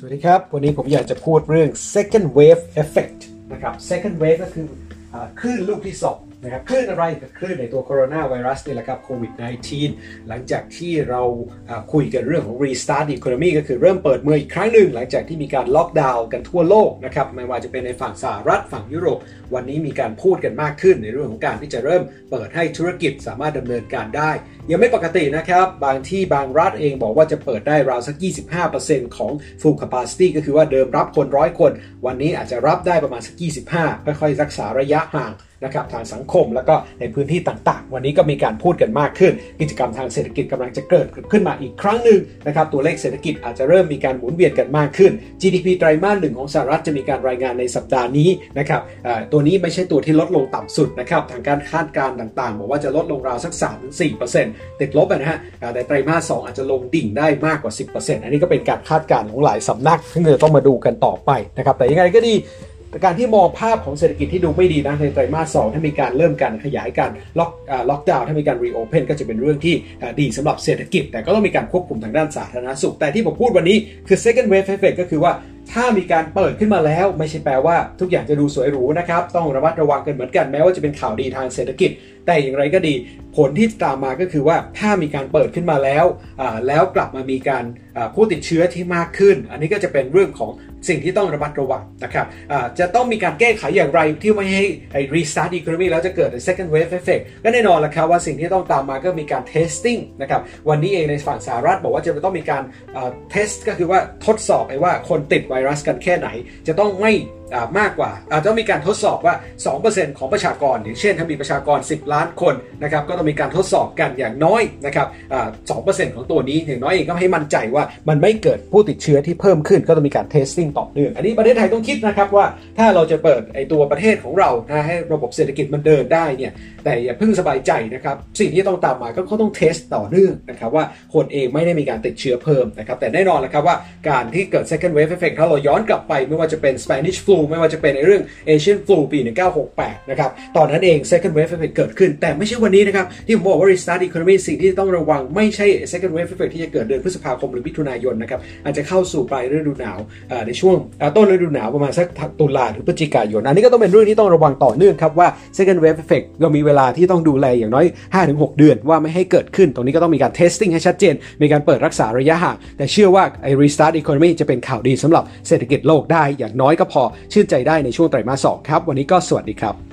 สวัสดีครับ วันนี้ผมอยากจะพูดเรื่อง second wave effect นะครับ second wave ก็คือคลื่นลูกที่สอง นะครับคลื่นอะไรกับคลื่นในตัวโคโรนาไวรัสนี่แหละครับโควิด -19 หลังจากที่เราคุยกันเรื่องของ restart economy ก็คือเริ่มเปิดเมืองอีกครั้งหนึ่ง หลังจากที่มีการล็อกดาวน์กันทั่วโลกนะครับไม่ว่าจะเป็นในฝั่งสหรัฐฝั่งยุโรป วันนี้มีการพูดกันมากขึ้นในเรื่องของการที่จะเริ่มเปิดให้ธุรกิจสามารถดำเนินการได้ ยังไม่ปกตินะครับ บางที่บางรัฐเองบอกว่าจะเปิดได้ราวสัก 25%ของ full capacity ก็คือว่าเดิมรับคนร้อยคน วันนี้อาจจะรับได้ประมาณสัก 25 ค่อยๆรักษาระยะห่าง นะครับทางสังคมแล้วก็ในพื้นที่ต่างๆ วันนี้ก็มีการพูดกันมากขึ้น กิจกรรมทางเศรษฐกิจกำลังจะเกิดขึ้นมาอีกครั้งหนึ่งนะครับตัวเลขเศรษฐกิจอาจจะเริ่มมีการหมุนเวียนกันมากขึ้น GDP ไตรมาสหนึ่งของสหรัฐจะมีการรายงานในสัปดาห์นี้นะครับตัวนี้ไม่ใช่ตัวที่ลดลงต่ำสุดนะครับทางการคาดการณ์ต่างๆบอกว่าจะลดลงราวสัก 3-4%ติดลบอะนะฮะแต่ไตรมาส2อาจจะลงดิ่งได้มากกว่า 10%อันนี้ก็เป็นการคาดการณ์ของหลายสำนักซึ่งเราต้องมาดูกันต่อไปนะครับแต่ยังไงก็ดี แต่การที่มองภาพของเศรษฐกิจที่ดูไม่ดีนะในไตรมาสสถ้ามีการเริ่มการขยายการล็อกล็อกดาวน์ถ้ามีการรีโอเพนก็จะเป็นเรื่องที่ดีสำหรับเศรษฐกิจ แต่ก็ต้องมีการควบคุมทางด้านสาธารณสุข แต่ที่ผมพูดวันนี้คือ second wave effect ก็คือว่า ถ้ามีการเปิดขึ้นมาแล้ว ไม่ใช่แปลว่าทุกอย่างจะดูสวยหรูนะครับ ต้องระมัดระวังกันเหมือนกันแม้ว่าจะเป็นข่าวดีทางเศรษฐกิจ แต่อย่างไรก็ดี ผลที่ตามมาก็คือว่าถ้ามีการเปิดขึ้นมาแล้ว แล้วกลับมามีการผู้ติดเชื้อที่มากขึ้น อันนี้ก็จะเป็นเรื่องของสิ่งที่ต้องระมัดระวังนะครับจะต้องมีการแก้ไขอย่างไรที่ไม่ให้ไอ้ restart economy แล้วจะเกิด second wave effect ก็แน่นอนละครับว่าสิ่งที่ต้องตามมาก็มีการ testing นะครับวันนี้เองในฝั่งสหรัฐบอกว่าจะต้องมีการ test ก็คือว่าทดสอบไอ้ว่าคนติดไวรัสกันแค่ไหน จะต้องไม่ มากกว่าอาจจะต้องมีการทดสอบว่า 2%ของประชากร อย่างเช่น ถ้ามีประชากร 10 ล้านคนนะครับก็ต้องมีการทดสอบกันอย่างน้อยนะครับอ่า2%ของตัวนี้อย่างน้อยเองก็ให้มั่นใจว่ามันไม่เกิดผู้ติดเชื้อที่เพิ่มขึ้นก็ต้องมีการ testing ต่อเนื่อง อันนี้ประเทศไทยต้องคิดนะครับว่าถ้าเราจะเปิดไอตัวประเทศของเรานะให้ระบบเศรษฐกิจมันเดินได้เนี่ยแต่อย่าเพิ่งสบายใจนะครับสิ่งที่ต้องตามมาก็เขาต้องเทสต่อเนื่องนะครับว่าคนเองไม่ได้มีการติดเชื้อเพิ่มนะครับแต่แน่นอนแหละครับว่าการที่เกิด second wave effect ถ้าเราย้อนกลับไปไม่ว่าจะเป็น Spanish flu ไม่ว่าจะเป็นในเรื่อง Asian flu ปี 1968 นะครับ ตอนนั้นเอง second wave effect เกิดขึ้น แต่ไม่ใช่วันนี้นะครับ ที่ผมบอกว่า restart economy สิ่งที่ต้องระวังไม่ใช่ second wave effect ที่จะเกิดเดือนพฤษภาคมหรือมิถุนายนนะครับ อาจจะเข้าสู่ปลายฤดูหนาวในช่วงต้นฤดูหนาวประมาณสักตุลาหรือพฤศจิกายน อันนี้ก็ต้องเป็นเรื่องที่ต้องระวังต่อเนื่องครับว่า second wave effect เรามีเวลาที่ต้องดูแลอย่างน้อย 5-6 เดือนว่าไม่ให้เกิดขึ้น ตรงนี้ก็ต้องมีการ testing ให้ชัดเจน มีการเปิดรักษาระยะห่างแต่เชื่อว่าไอ้ restart economy จะเป็นข่าวดีสำหรับเศรษฐกิจโลกได้อย่างน้อยก็พอชื่นใจได้ในช่วงไตรมาสสองครับ วันนี้ก็สวัสดีครับ